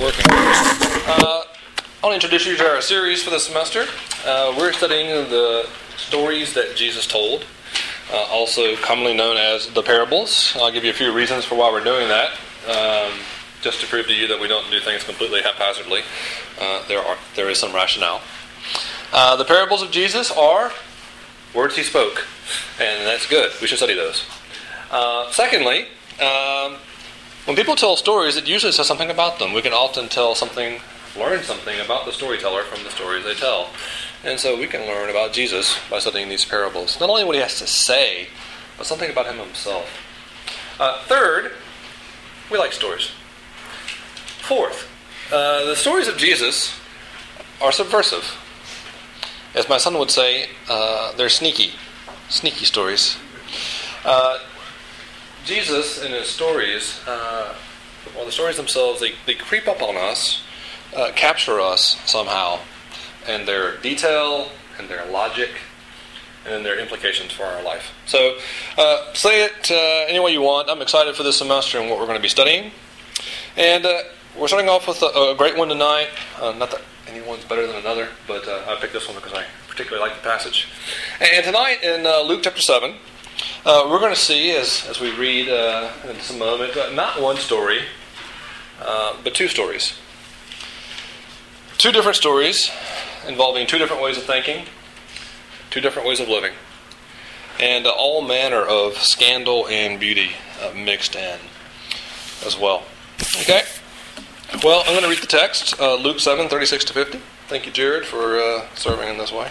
working. Uh, I want to introduce you to our series for the semester. Uh, we're studying the stories that Jesus told, uh, also commonly known as the parables. I'll give you a few reasons for why we're doing that, um, just to prove to you that we don't do things completely haphazardly. Uh, there are there is some rationale. Uh, the parables of Jesus are words he spoke, and that's good. We should study those. Uh, secondly, um, when people tell stories, it usually says something about them. We can often tell something, learn something about the storyteller from the stories they tell. And so we can learn about Jesus by studying these parables. Not only what he has to say, but something about him himself. Uh, third, we like stories. Fourth, uh, the stories of Jesus are subversive. As my son would say, uh, they're sneaky. Sneaky stories. Uh, Jesus in his stories, uh, well, the stories themselves, they, they creep up on us, uh, capture us somehow, and their detail and their logic and their implications for our life. So, uh, say it uh, any way you want. I'm excited for this semester and what we're going to be studying. And uh, we're starting off with a, a great one tonight. Uh, not that anyone's better than another, but I picked this one because I particularly like the passage. And tonight in Luke chapter 7, uh, we're going to see, as, as we read uh, in just a moment, uh, not one story, uh, but two stories. Two different stories involving two different ways of thinking, two different ways of living, and all manner of scandal and beauty uh, mixed in as well. Okay? Well, I'm going to read the text uh, Luke 7 36 to 50. Thank you, Jared, for serving in this way.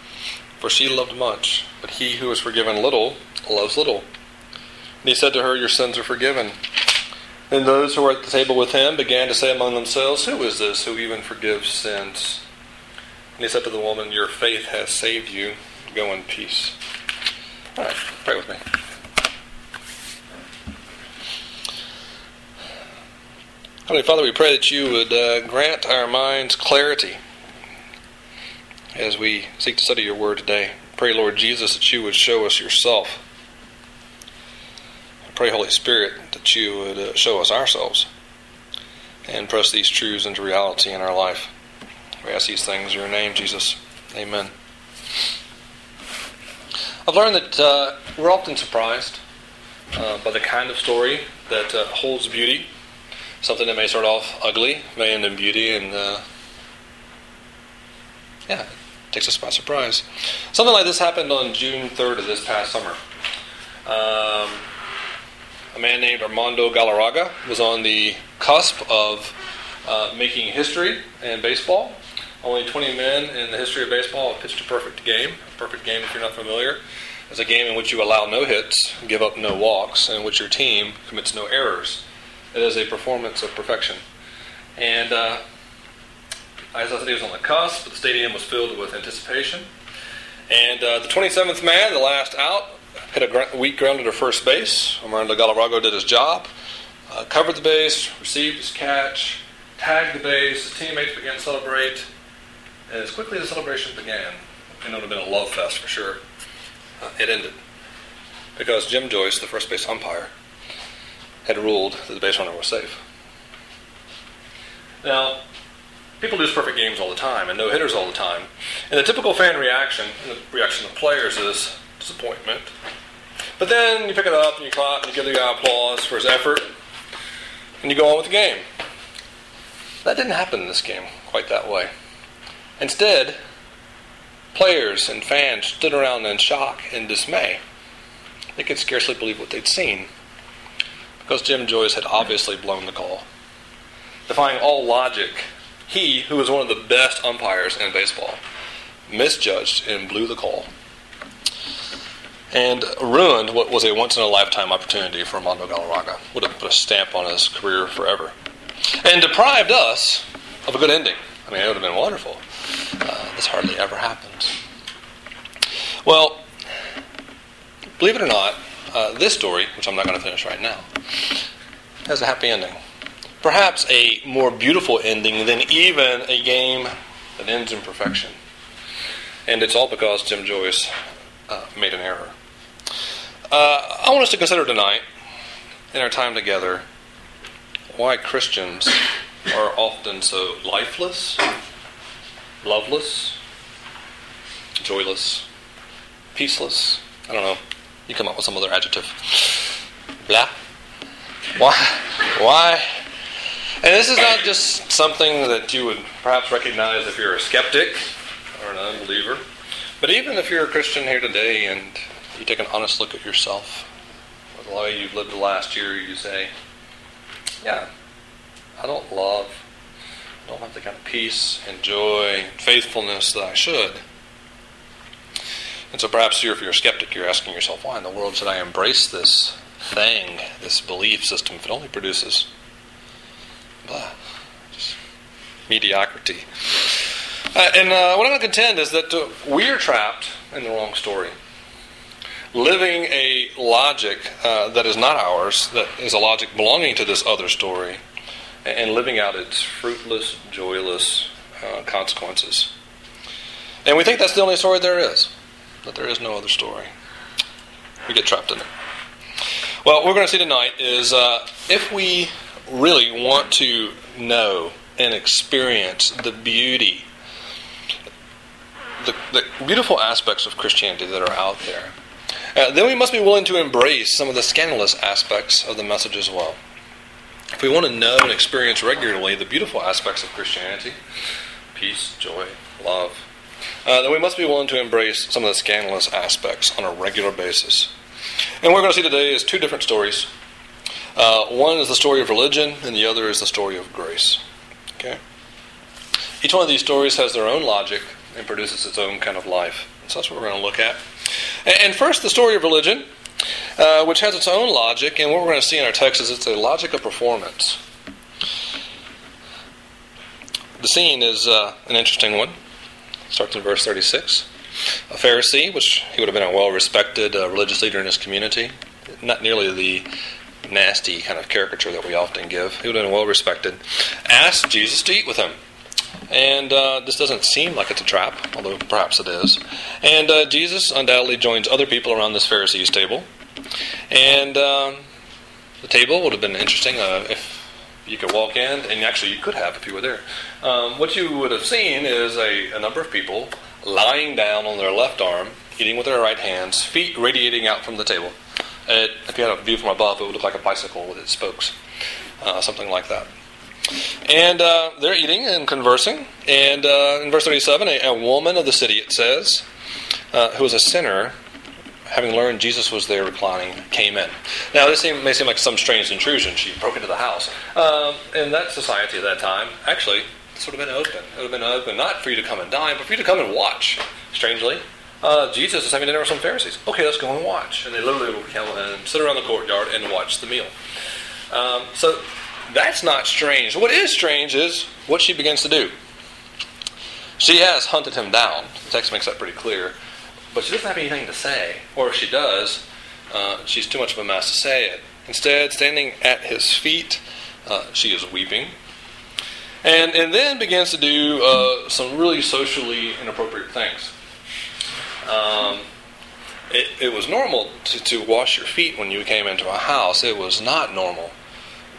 for she loved much, but he who is forgiven little loves little. And he said to her, Your sins are forgiven. Then those who were at the table with him began to say among themselves, Who is this who even forgives sins? And he said to the woman, Your faith has saved you. Go in peace. All right, pray with me. Heavenly Father, we pray that you would uh, grant our minds clarity as we seek to study your word today. Pray, Lord Jesus, that you would show us yourself. Pray, Holy Spirit, that you would uh, show us ourselves and press these truths into reality in our life. We ask these things in your name, Jesus. Amen. I've learned that uh, we're often surprised uh, by the kind of story that uh, holds beauty. Something that may start off ugly may end in beauty, and uh, yeah, takes us by surprise. Something like this happened on June 3rd of this past summer. Um, a man named Armando Galarraga was on the cusp of uh, making history in baseball. Only 20 men in the history of baseball have pitched a perfect game. A perfect game, if you're not familiar, is a game in which you allow no hits, give up no walks, and in which your team commits no errors. It is a performance of perfection. And uh, I said, he was on the cusp, but the stadium was filled with anticipation. And uh, the 27th man, the last out, hit a weak grounder to first base. Armando Galarraga did his job, uh, covered the base, received his catch, tagged the base. His teammates began to celebrate. And as quickly as the celebration began, it would have been a love fest for sure, uh, it ended. because Jim Joyce, the first base umpire, had ruled that the base runner was safe. Now, people lose perfect games all the time and no hitters all the time. And the typical fan reaction, the reaction of players is disappointment. But then you pick it up and you clap and you give the guy applause for his effort and you go on with the game. That didn't happen in this game quite that way. Instead, players and fans stood around in shock and dismay. They could scarcely believe what they'd seen because Jim Joyce had obviously blown the call. Defying all logic, he, who was one of the best umpires in baseball, misjudged and blew the call and ruined what was a once in a lifetime opportunity for Armando Galarraga. Would have put a stamp on his career forever. And deprived us of a good ending. I mean, it would have been wonderful. Uh, this hardly ever happens. Well, believe it or not, uh, this story, which I'm not going to finish right now, has a happy ending. Perhaps a more beautiful ending than even a game that ends in perfection. And it's all because Jim Joyce uh, made an error. Uh, I want us to consider tonight, in our time together, why Christians are often so lifeless, loveless, joyless, peaceless. I don't know. You come up with some other adjective. Blah. Why? Why? And this is not just something that you would perhaps recognize if you're a skeptic or an unbeliever, but even if you're a Christian here today and you take an honest look at yourself, the way you've lived the last year, you say, yeah, I don't love, I don't have the kind of peace and joy and faithfulness that I should. And so perhaps here, if you're a skeptic, you're asking yourself, why in the world should I embrace this thing, this belief system, if it only produces blah, just mediocrity? Uh, and uh, what I'm going to contend is that uh, we're trapped in the wrong story living a logic uh, that is not ours, that is a logic belonging to this other story, and living out its fruitless, joyless uh, consequences. And we think that's the only story there is, that there is no other story. We get trapped in it. Well, what we're going to see tonight is uh, if we really want to know and experience the beauty, the, the beautiful aspects of Christianity that are out there, uh, then we must be willing to embrace some of the scandalous aspects of the message as well. If we want to know and experience regularly the beautiful aspects of Christianity, peace, joy, love, uh, then we must be willing to embrace some of the scandalous aspects on a regular basis. And what we're going to see today is two different stories. Uh, one is the story of religion, and the other is the story of grace. Okay. Each one of these stories has their own logic and produces its own kind of life. So that's what we're going to look at. And first, the story of religion, uh, which has its own logic, and what we're going to see in our text is it's a logic of performance. The scene is uh, an interesting one. Starts in verse 36. A Pharisee, which he would have been a well respected uh, religious leader in his community, not nearly the nasty kind of caricature that we often give, he would have been well respected, asked Jesus to eat with him. And uh, this doesn't seem like it's a trap, although perhaps it is. And uh, Jesus undoubtedly joins other people around this Pharisees' table. And um, the table would have been interesting uh, if you could walk in, and actually you could have if you were there. Um, what you would have seen is a, a number of people lying down on their left arm, eating with their right hands, feet radiating out from the table. It, if you had a view from above, it would look like a bicycle with its spokes, uh, something like that. And uh, they're eating and conversing. And uh, in verse 37, a, a, woman of the city, it says, uh, who was a sinner, having learned Jesus was there reclining, came in. Now, this seem, may seem like some strange intrusion. She broke into the house. Um, in that society at that time, actually, this would have been open. It would have been open not for you to come and dine, but for you to come and watch. Strangely, uh, Jesus is having dinner with some Pharisees. Okay, let's go and watch. And they literally would come and sit around the courtyard and watch the meal. Um, so that's not strange. What is strange is what she begins to do. She has hunted him down. The text makes that pretty clear. But she doesn't have anything to say. Or if she does, uh, she's too much of a mess to say it. Instead, standing at his feet, uh, she is weeping. And, and then begins to do uh, some really socially inappropriate things. Um, it, it was normal to, to wash your feet when you came into a house. It was not normal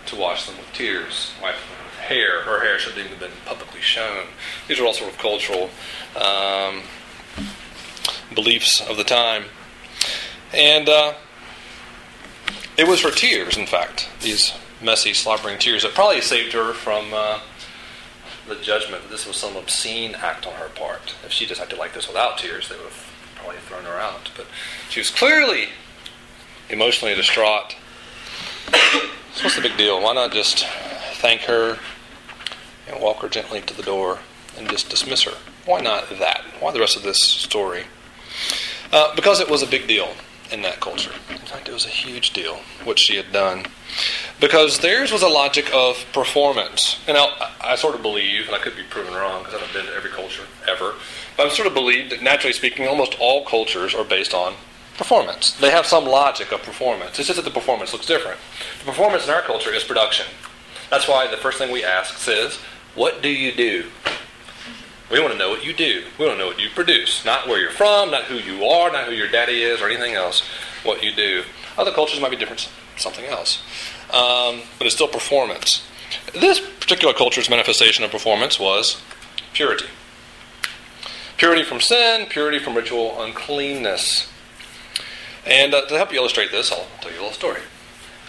to wash them with tears. Hair, her hair should not even have been publicly shown. These are all sort of cultural um, beliefs of the time. And uh, it was her tears, in fact, these messy, slobbering tears that probably saved her from uh, the judgment that this was some obscene act on her part. If she just acted like this without tears, they would have probably thrown her out. But she was clearly emotionally distraught. So, what's the big deal? Why not just thank her and walk her gently to the door and just dismiss her? Why not that? Why the rest of this story? Uh, because it was a big deal in that culture. In fact, it was a huge deal what she had done. Because theirs was a logic of performance. And I, I sort of believe, and I could be proven wrong because I haven't been to every culture ever, but I sort of believe that naturally speaking, almost all cultures are based on performance. They have some logic of performance. It's just that the performance looks different. The performance in our culture is production. That's why the first thing we ask is, What do you do? We want to know what you do. We want to know what you produce. Not where you're from, not who you are, not who your daddy is, or anything else. What you do. Other cultures might be different, something else. Um, but it's still performance. This particular culture's manifestation of performance was purity. Purity from sin, purity from ritual uncleanness. And uh, to help you illustrate this, I'll tell you a little story.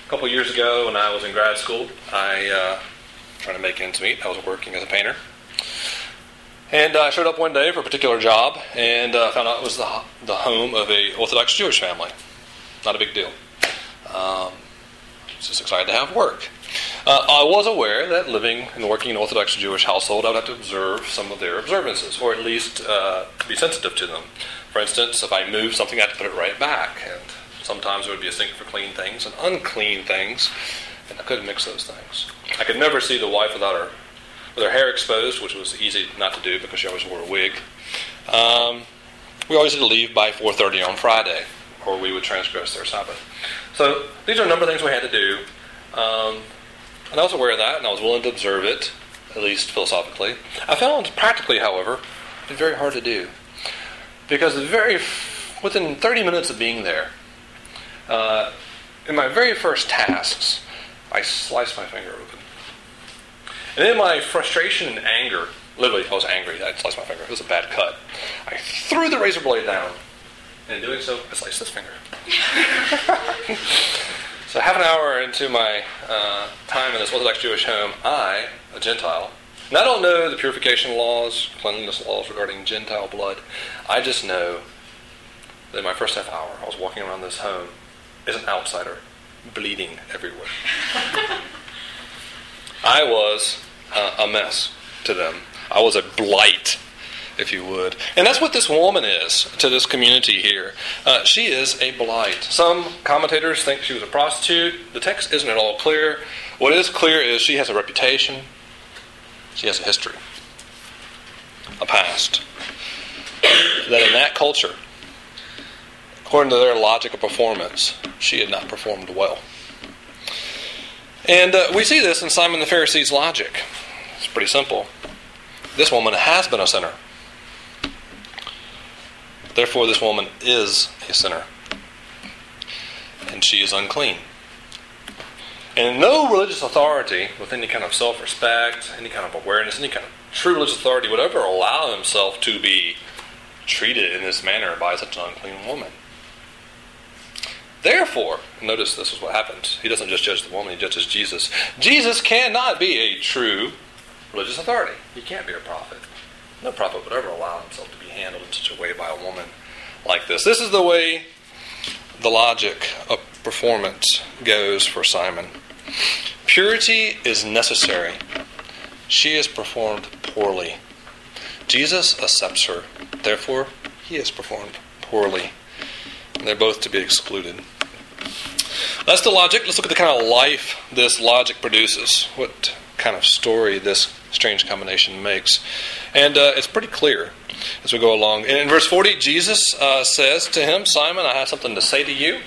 A couple years ago, when I was in grad school, I uh, trying to make ends meet. I was working as a painter, and I showed up one day for a particular job and uh, found out it was the, the home of a Orthodox Jewish family. Not a big deal. Um, just excited to have work. Uh, I was aware that living and working in an Orthodox Jewish household, I would have to observe some of their observances, or at least uh, be sensitive to them. For instance, if I moved something, I had to put it right back. And sometimes there would be a sink for clean things and unclean things, and I couldn't mix those things. I could never see the wife without her with her hair exposed, which was easy not to do because she always wore a wig. Um, we always had to leave by 4:30 on Friday, or we would transgress their Sabbath. So these are a number of things we had to do, um, and I was aware of that, and I was willing to observe it, at least philosophically. I found practically, however, it's very hard to do because very within 30 minutes of being there, uh, in my very first tasks, I sliced my finger open. And in my frustration and anger, literally, I was angry. I sliced my finger. It was a bad cut. I threw the razor blade down. And in doing so, I sliced this finger. so, half an hour into my uh, time in this Orthodox Jewish home, I, a Gentile, and I don't know the purification laws, cleanliness laws regarding Gentile blood. I just know that in my first half hour, I was walking around this home as an outsider, bleeding everywhere. I was uh, a mess to them. I was a blight, if you would. And that's what this woman is to this community here. Uh, she is a blight. Some commentators think she was a prostitute. The text isn't at all clear. What is clear is she has a reputation, she has a history, a past. That in that culture, according to their logic of performance, she had not performed well. And uh, we see this in Simon the Pharisee's logic. It's pretty simple. This woman has been a sinner. Therefore, this woman is a sinner. And she is unclean. And no religious authority, with any kind of self respect, any kind of awareness, any kind of true religious authority, would ever allow himself to be treated in this manner by such an unclean woman. Therefore, notice this is what happens. He doesn't just judge the woman, he judges Jesus. Jesus cannot be a true religious authority. He can't be a prophet. No prophet would ever allow himself to be handled in such a way by a woman like this. This is the way the logic of performance goes for Simon. Purity is necessary. She has performed poorly. Jesus accepts her. Therefore, he has performed poorly. They're both to be excluded. That's the logic. Let's look at the kind of life this logic produces. What kind of story this strange combination makes. And uh, it's pretty clear as we go along. And in verse 40, Jesus uh, says to him, Simon, I have something to say to you.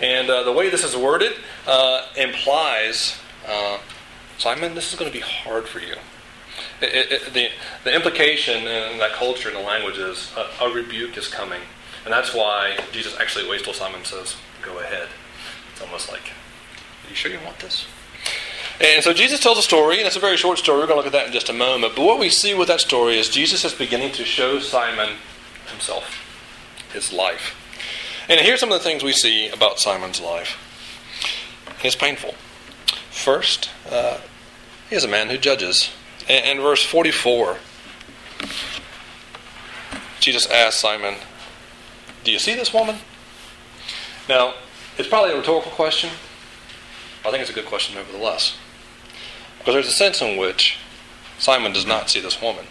And uh, the way this is worded uh, implies, uh, Simon, this is going to be hard for you. It, it, the, the implication in that culture and the language is a, a rebuke is coming. And that's why Jesus actually waits till Simon says, Go ahead. It's almost like, Are you sure you want this? And so Jesus tells a story, and it's a very short story. We're going to look at that in just a moment. But what we see with that story is Jesus is beginning to show Simon himself, his life. And here's some of the things we see about Simon's life. It's painful. First, uh, he is a man who judges. In verse 44, Jesus asked Simon, Do you see this woman? Now, it's probably a rhetorical question. I think it's a good question nevertheless. Because there's a sense in which Simon does not see this woman.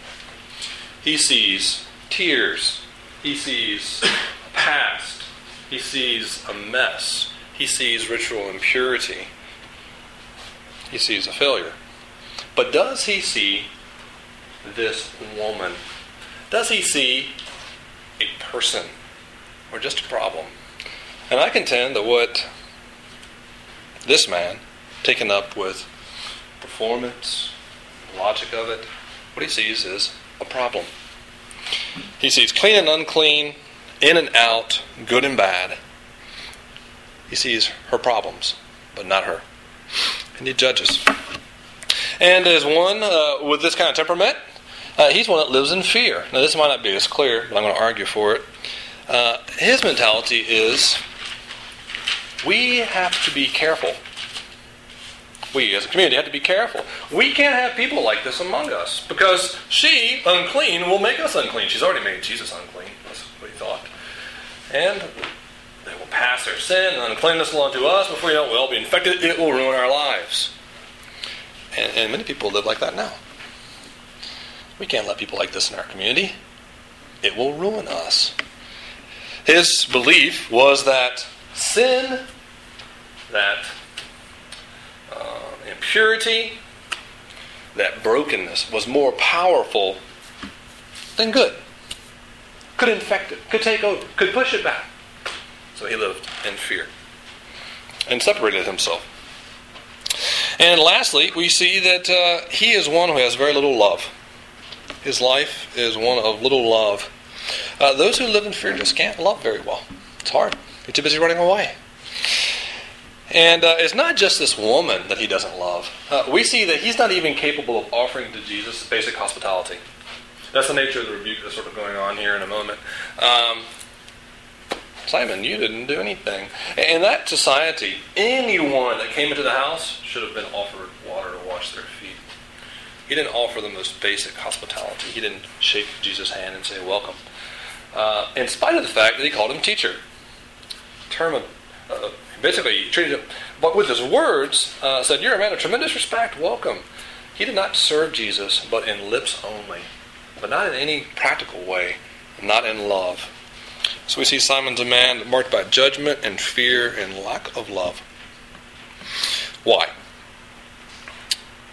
He sees tears, he sees a past, he sees a mess, he sees ritual impurity, he sees a failure. But does he see this woman? Does he see a person or just a problem? And I contend that what this man, taken up with performance, logic of it, what he sees is a problem. He sees clean and unclean, in and out, good and bad. He sees her problems, but not her. And he judges. And as one uh, with this kind of temperament, uh, he's one that lives in fear. Now, this might not be as clear, but I'm going to argue for it. Uh, his mentality is we have to be careful. We as a community have to be careful. We can't have people like this among us because she, unclean, will make us unclean. She's already made Jesus unclean. That's what he thought. And they will pass their sin and uncleanness along to us. Before you know it, we'll be infected. It will ruin our lives. And, and many people live like that now. We can't let people like this in our community. It will ruin us. His belief was that sin, that uh, impurity, that brokenness was more powerful than good. Could infect it, could take over, could push it back. So he lived in fear and separated himself. And lastly, we see that uh, he is one who has very little love. His life is one of little love. Uh, those who live in fear just can't love very well. It's hard. You're too busy running away. And uh, it's not just this woman that he doesn't love. Uh, we see that he's not even capable of offering to Jesus basic hospitality. That's the nature of the rebuke that's sort of going on here in a moment. Um, Simon, you didn't do anything. In that society, anyone that came into the house should have been offered water to wash their feet. He didn't offer the most basic hospitality. He didn't shake Jesus' hand and say, Welcome. Uh, in spite of the fact that he called him teacher. Term of, uh, basically, treated him, but with his words, uh, said, You're a man of tremendous respect, welcome. He did not serve Jesus, but in lips only, but not in any practical way, not in love. So we see Simon's a man marked by judgment and fear and lack of love. Why?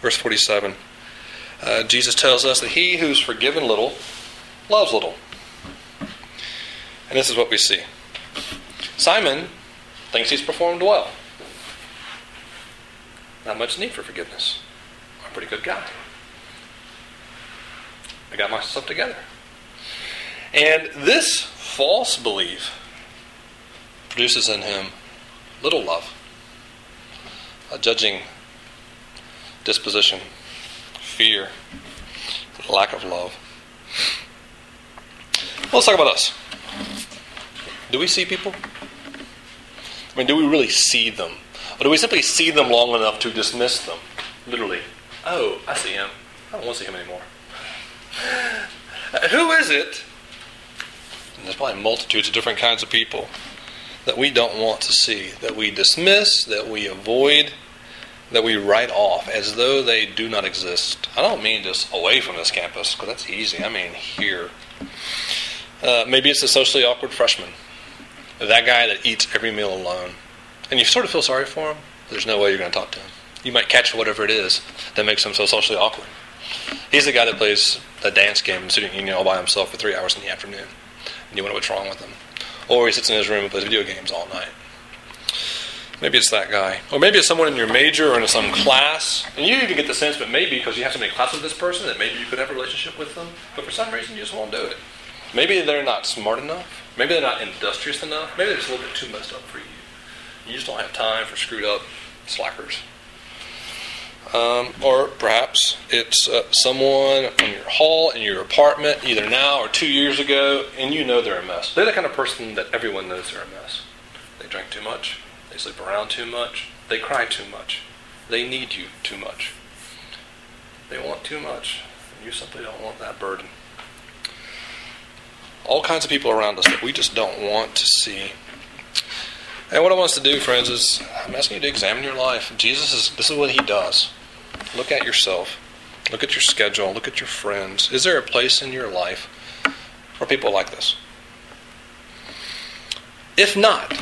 Verse 47 uh, Jesus tells us that he who's forgiven little loves little. And this is what we see Simon thinks he's performed well. Not much need for forgiveness. I'm a pretty good guy. I got myself together. And this false belief produces in him little love, a judging disposition, fear, lack of love. Let's talk about us. Do we see people? I mean, do we really see them? Or do we simply see them long enough to dismiss them? Literally. Oh, I see him. I don't want to see him anymore. Who is it? And there's probably multitudes of different kinds of people that we don't want to see, that we dismiss, that we avoid, that we write off as though they do not exist. I don't mean just away from this campus, because that's easy. I mean here. Uh, maybe it's a socially awkward freshman, that guy that eats every meal alone, and you sort of feel sorry for him. There's no way you're going to talk to him. You might catch whatever it is that makes him so socially awkward. He's the guy that plays the dance game in student union all by himself for three hours in the afternoon, and you wonder what's wrong with him. Or he sits in his room and plays video games all night. Maybe it's that guy. Or maybe it's someone in your major or in some class. And you even get the sense, but maybe because you have so many classes with this person, that maybe you could have a relationship with them. But for some reason, you just won't do it. Maybe they're not smart enough. Maybe they're not industrious enough. Maybe they're just a little bit too messed up for you. You just don't have time for screwed up slackers. Um, or perhaps it's uh, someone in your hall, in your apartment, either now or two years ago, and you know they're a mess. They're the kind of person that everyone knows they're a mess. They drink too much, they sleep around too much, they cry too much, they need you too much. They want too much, and you simply don't want that burden. All kinds of people around us that we just don't want to see. And what I want us to do, friends, is I'm asking you to examine your life. Jesus is this is what he does. Look at yourself. Look at your schedule. Look at your friends. Is there a place in your life for people like this? If not,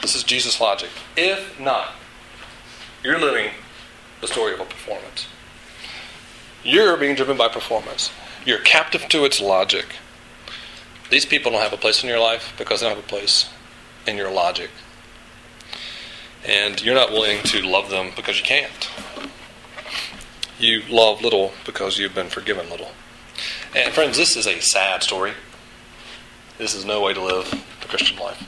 this is Jesus' logic. If not, you're living the story of a performance. You're being driven by performance. You're captive to its logic. These people don't have a place in your life because they don't have a place in your logic. And you're not willing to love them because you can't. You love little because you've been forgiven little. And friends, this is a sad story. This is no way to live the Christian life.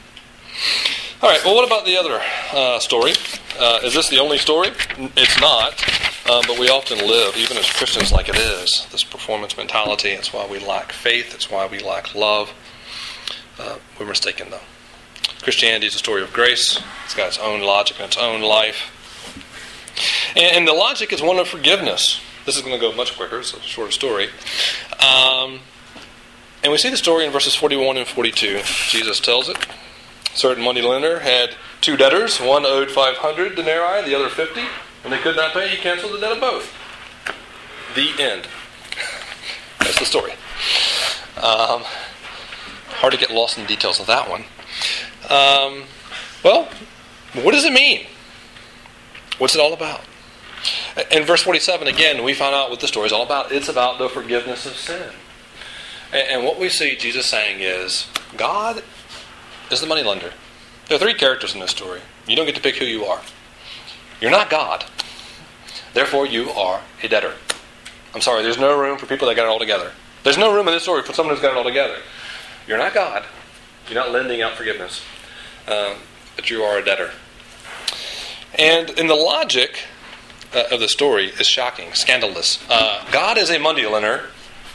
All right, well, what about the other uh, story? Uh, is this the only story? It's not, uh, but we often live, even as Christians, like it is this performance mentality. It's why we lack faith, it's why we lack love. Uh, we're mistaken, though. Christianity is a story of grace, it's got its own logic and its own life. And, and the logic is one of forgiveness. This is going to go much quicker, it's a shorter story. Um, and we see the story in verses 41 and 42. Jesus tells it certain money lender had two debtors. One owed 500 denarii, the other 50. When they could not pay, he canceled the debt of both. The end. That's the story. Um, hard to get lost in the details of that one. Um, well, what does it mean? What's it all about? In verse 47, again, we find out what the story is all about. It's about the forgiveness of sin. And what we see Jesus saying is God is the moneylender. There are three characters in this story. You don't get to pick who you are. You're not God. Therefore, you are a debtor. I'm sorry, there's no room for people that got it all together. There's no room in this story for someone who's got it all together. You're not God. You're not lending out forgiveness. Um, but you are a debtor. And in the logic uh, of the story is shocking, scandalous. Uh, God is a money lender,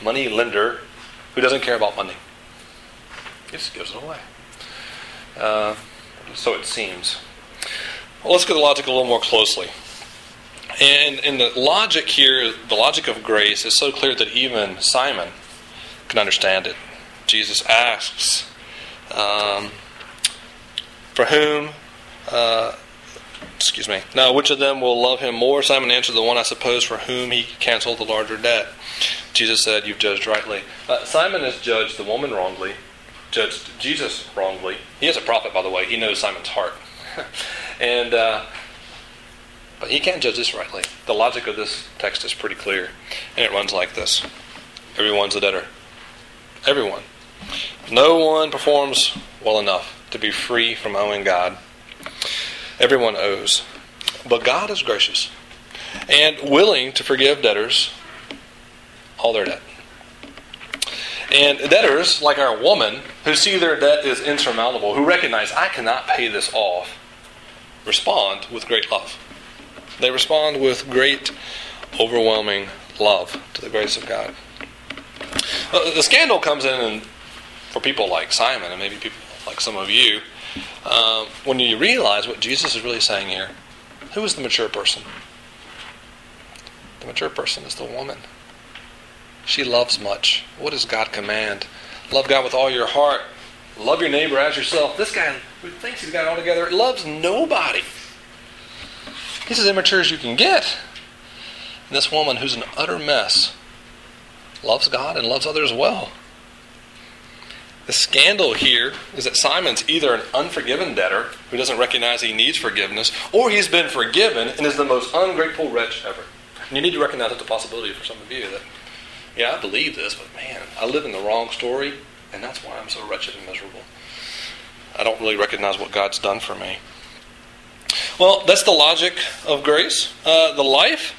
money lender who doesn't care about money. He just gives it away. Uh, so it seems. Well, let's get the logic a little more closely. And in the logic here, the logic of grace is so clear that even Simon can understand it. Jesus asks, um, For whom, uh, excuse me, now which of them will love him more? Simon answered, The one, I suppose, for whom he canceled the larger debt. Jesus said, You've judged rightly. Uh, Simon has judged the woman wrongly, judged Jesus wrongly. He is a prophet, by the way. He knows Simon's heart. and uh, but he can't judge this rightly. The logic of this text is pretty clear, and it runs like this: Everyone's a debtor. Everyone. No one performs well enough to be free from owing God. Everyone owes, but God is gracious and willing to forgive debtors all their debt. And debtors, like our woman, who see their debt is insurmountable, who recognize, I cannot pay this off, respond with great love. They respond with great, overwhelming love to the grace of God. Uh, the scandal comes in and for people like Simon and maybe people like some of you um, when you realize what Jesus is really saying here. Who is the mature person? The mature person is the woman. She loves much. What does God command? Love God with all your heart. Love your neighbor as yourself. This guy who thinks he's got it all together loves nobody. He's as immature as you can get. And this woman who's an utter mess loves God and loves others well. The scandal here is that Simon's either an unforgiven debtor who doesn't recognize he needs forgiveness, or he's been forgiven and is the most ungrateful wretch ever. And you need to recognize that's a possibility for some of you that yeah, I believe this, but man, I live in the wrong story, and that's why I'm so wretched and miserable. I don't really recognize what God's done for me. Well, that's the logic of grace. Uh, the life,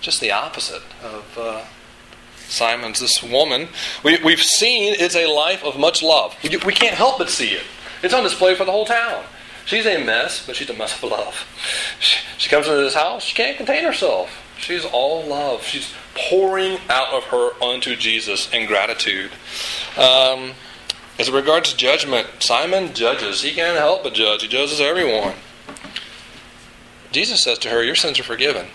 just the opposite of uh, Simon's this woman. We, we've seen it's a life of much love. We, we can't help but see it. It's on display for the whole town. She's a mess, but she's a mess of love. She, she comes into this house, she can't contain herself. She's all love. She's pouring out of her unto Jesus in gratitude. Um, as regards judgment, Simon judges. He can't help but judge. He judges everyone. Jesus says to her, Your sins are forgiven.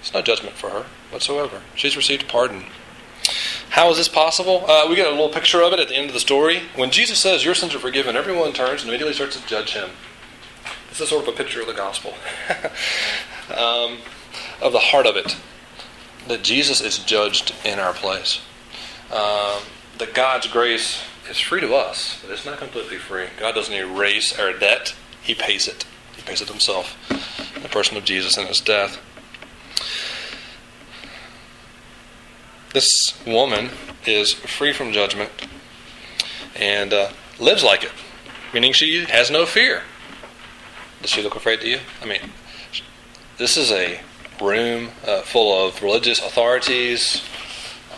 It's no judgment for her whatsoever. She's received pardon. How is this possible? Uh, we get a little picture of it at the end of the story. When Jesus says, Your sins are forgiven, everyone turns and immediately starts to judge him. This is sort of a picture of the gospel, um, of the heart of it, that Jesus is judged in our place. Um, that God's grace is free to us, but it's not completely free. God doesn't erase our debt, He pays it. He pays it Himself the person of Jesus and His death. This woman is free from judgment and uh, lives like it, meaning she has no fear. Does she look afraid to you? I mean, this is a room uh, full of religious authorities,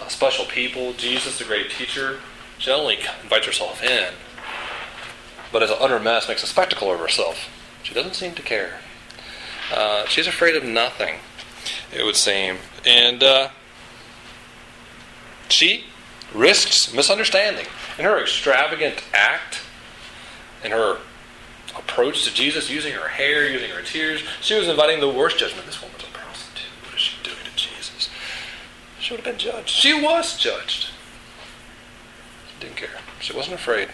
uh, special people. Jesus, the great teacher, she only invites herself in, but as an utter mess, makes a spectacle of herself. She doesn't seem to care. Uh, she's afraid of nothing, it would seem. And uh, she risks misunderstanding. In her extravagant act, in her approach to Jesus, using her hair, using her tears, she was inviting the worst judgment. This woman's a prostitute. What is she doing to Jesus? She would have been judged. She was judged. Didn't care. She wasn't afraid.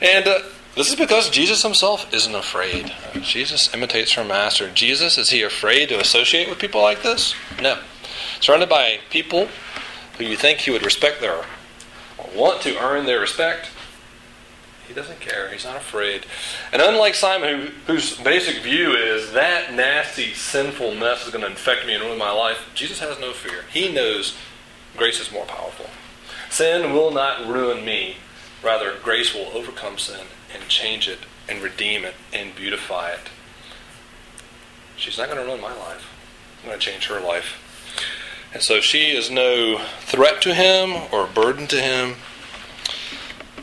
And uh, this is because Jesus himself isn't afraid. Jesus imitates her master. Jesus, is he afraid to associate with people like this? No. Surrounded by people who you think he would respect their want to earn their respect, he doesn't care. He's not afraid. And unlike Simon, who, whose basic view is that nasty, sinful mess is going to infect me and ruin my life, Jesus has no fear. He knows grace is more powerful. Sin will not ruin me. Rather, grace will overcome sin and change it and redeem it and beautify it. She's not going to ruin my life. I'm going to change her life. And so she is no threat to him or burden to him.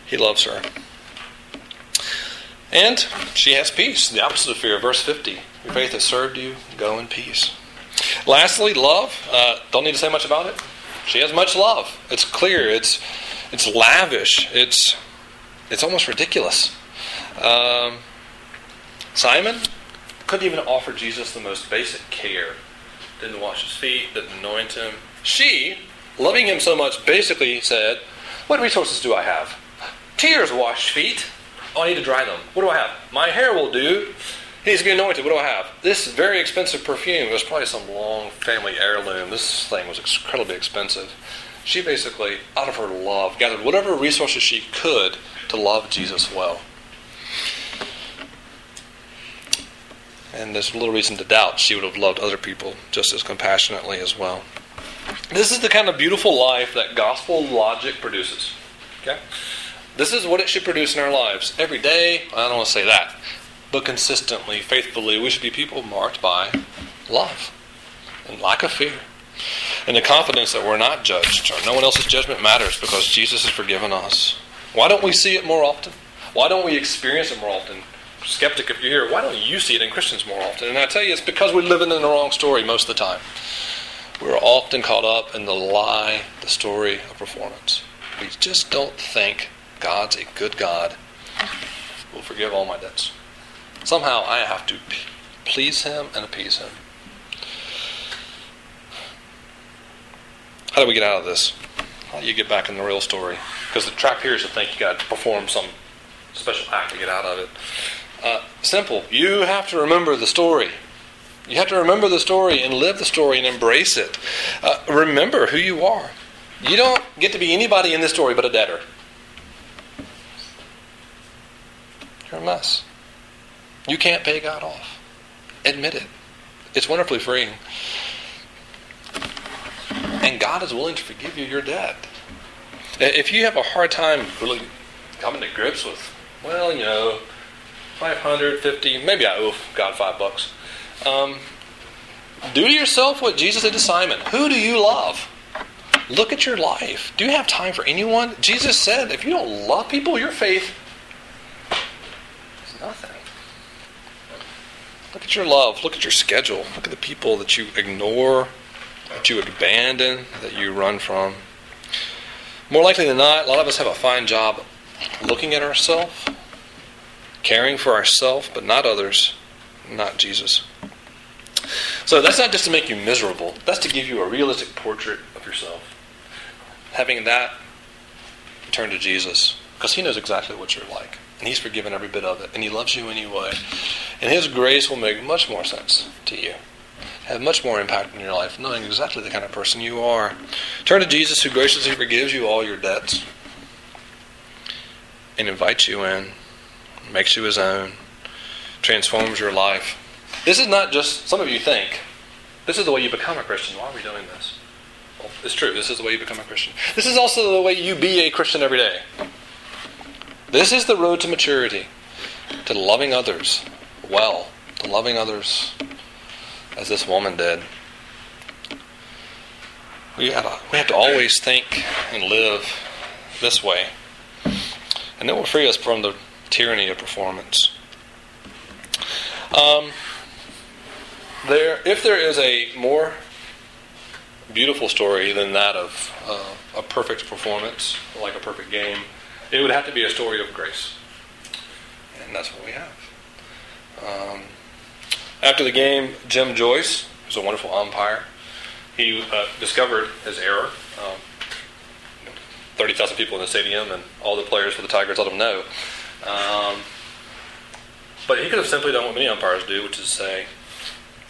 He loves her. And she has peace, the opposite of fear. Verse 50 Your faith has served you, go in peace. Lastly, love. Uh, don't need to say much about it. She has much love. It's clear. It's it's lavish. It's it's almost ridiculous. Um, Simon couldn't even offer Jesus the most basic care didn't wash his feet, didn't anoint him. She, loving him so much, basically said, What resources do I have? Tears wash feet. Oh, I need to dry them. What do I have? My hair will do. He needs to anointed. What do I have? This very expensive perfume. It was probably some long family heirloom. This thing was incredibly expensive. She basically, out of her love, gathered whatever resources she could to love Jesus well. and there's little reason to doubt she would have loved other people just as compassionately as well. This is the kind of beautiful life that gospel logic produces. Okay? This is what it should produce in our lives. Every day, I don't want to say that, but consistently, faithfully, we should be people marked by love and lack of fear. And the confidence that we're not judged or no one else's judgment matters because Jesus has forgiven us. Why don't we see it more often? Why don't we experience it more often? skeptic if you're here, why don't you see it in Christians more often? And I tell you, it's because we're living in the wrong story most of the time. We're often caught up in the lie, the story of performance. We just don't think God's a good God will forgive all my debts. Somehow I have to please Him and appease Him. How do we get out of this? How do you get back in the real story? Because the trap here is to think you got to perform some special act to get out of it. Uh, simple. You have to remember the story. You have to remember the story and live the story and embrace it. Uh, remember who you are. You don't get to be anybody in this story but a debtor. You're a mess. You can't pay God off. Admit it. It's wonderfully freeing. And God is willing to forgive you your debt. If you have a hard time really coming to grips with, well, you know, 550, maybe I owe God five bucks. Um, do to yourself what Jesus did to Simon. Who do you love? Look at your life. Do you have time for anyone? Jesus said, if you don't love people, your faith nothing. Look at your love. Look at your schedule. Look at the people that you ignore, that you abandon, that you run from. More likely than not, a lot of us have a fine job looking at ourselves, caring for ourselves, but not others, not Jesus. So that's not just to make you miserable, that's to give you a realistic portrait of yourself. Having that, turn to Jesus, because He knows exactly what you're like. And He's forgiven every bit of it, and He loves you anyway. And His grace will make much more sense to you, have much more impact in your life, knowing exactly the kind of person you are. Turn to Jesus, who graciously forgives you all your debts and invites you in, makes you His own, transforms your life. This is not just, some of you think, this is the way you become a Christian. Why are we doing this? Well, it's true. This is the way you become a Christian. This is also the way you be a Christian every day. This is the road to maturity, to loving others well, to loving others as this woman did. We, gotta, we have to always think and live this way. And it will free us from the tyranny of performance. Um, there, if there is a more beautiful story than that of uh, a perfect performance, like a perfect game, it would have to be a story of grace. And that's what we have. Um, after the game, Jim Joyce, who's a wonderful umpire, he uh, discovered his error. Um, 30,000 people in the stadium, and all the players for the Tigers let him know. Um, but he could have simply done what many umpires do, which is say,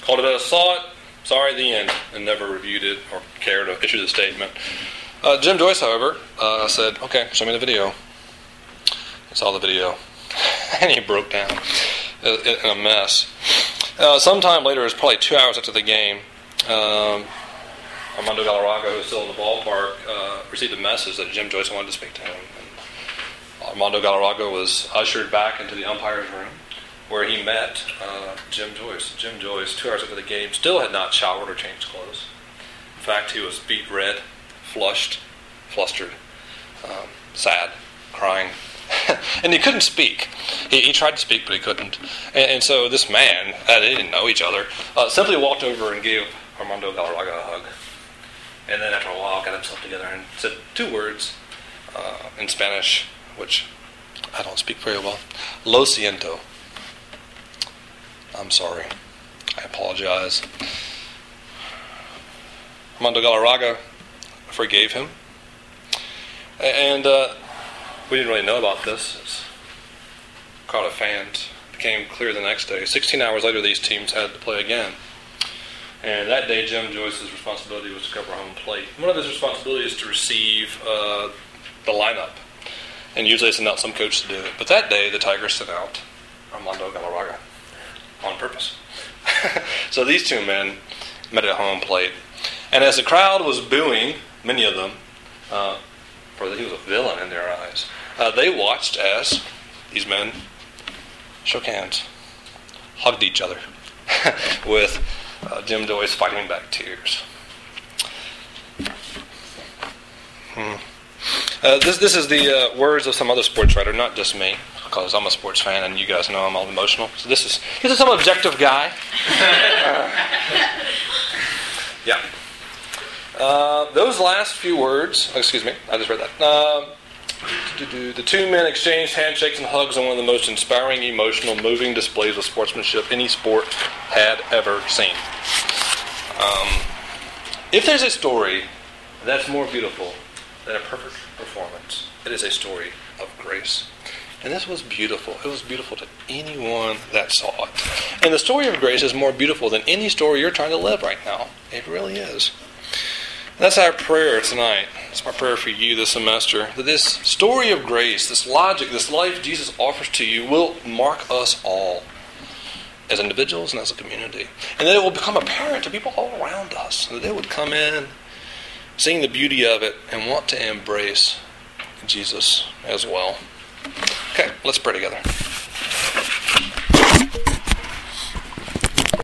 called it as saw it, sorry, the end, and never reviewed it or cared to issue the statement. Uh, Jim Joyce, however, uh, said, okay, show me the video. He saw the video, and he broke down in a mess. Uh, sometime later, it was probably two hours after the game, um, Armando Galarraga, who was still in the ballpark, uh, received a message that Jim Joyce wanted to speak to him. And Armando Galarraga was ushered back into the umpire's room where he met uh, Jim Joyce. Jim Joyce, two hours after the game, still had not showered or changed clothes. In fact, he was beet red, flushed, flustered, um, sad, crying. and he couldn't speak. He, he, tried to speak, but he couldn't. And, and so this man, uh, they didn't know each other, uh, simply walked over and gave Armando Galarraga a hug. And then after a while, got himself together and said two words uh, in Spanish, which I don't speak very well. Lo siento. I'm sorry. I apologize. Armando Galarraga forgave him. And uh, we didn't really know about this. As crowd of fans became clear the next day. 16 hours later, these teams had to play again. And that day, Jim Joyce's responsibility was to cover home plate. One of his responsibilities is to receive uh, the lineup. And usually they send out some coach to do it. But that day, the Tigers sent out Armando Galarraga on purpose. so these two men met at home plate. And as the crowd was booing, many of them, uh, for he was a villain in their eyes, uh, they watched as these men shook hands, hugged each other with uh, Jim Joyce fighting back tears. Hmm. Uh, this, this is the uh, words of some other sports writer, not just me, because I'm a sports fan and you guys know I'm all emotional. So this is this is some objective guy. yeah. Uh, those last few words, excuse me, I just read that. Um, the two men exchanged handshakes and hugs on one of the most inspiring, emotional, moving displays of sportsmanship any sport had ever seen. Um, if there's a story that's more beautiful than a perfect performance, it is a story of grace. And this was beautiful. It was beautiful to anyone that saw it. And the story of grace is more beautiful than any story you're trying to live right now. It really is. That's our prayer tonight. It's my prayer for you this semester that this story of grace, this logic, this life Jesus offers to you will mark us all as individuals and as a community. And that it will become apparent to people all around us. That they would come in, seeing the beauty of it, and want to embrace Jesus as well. Okay, let's pray together.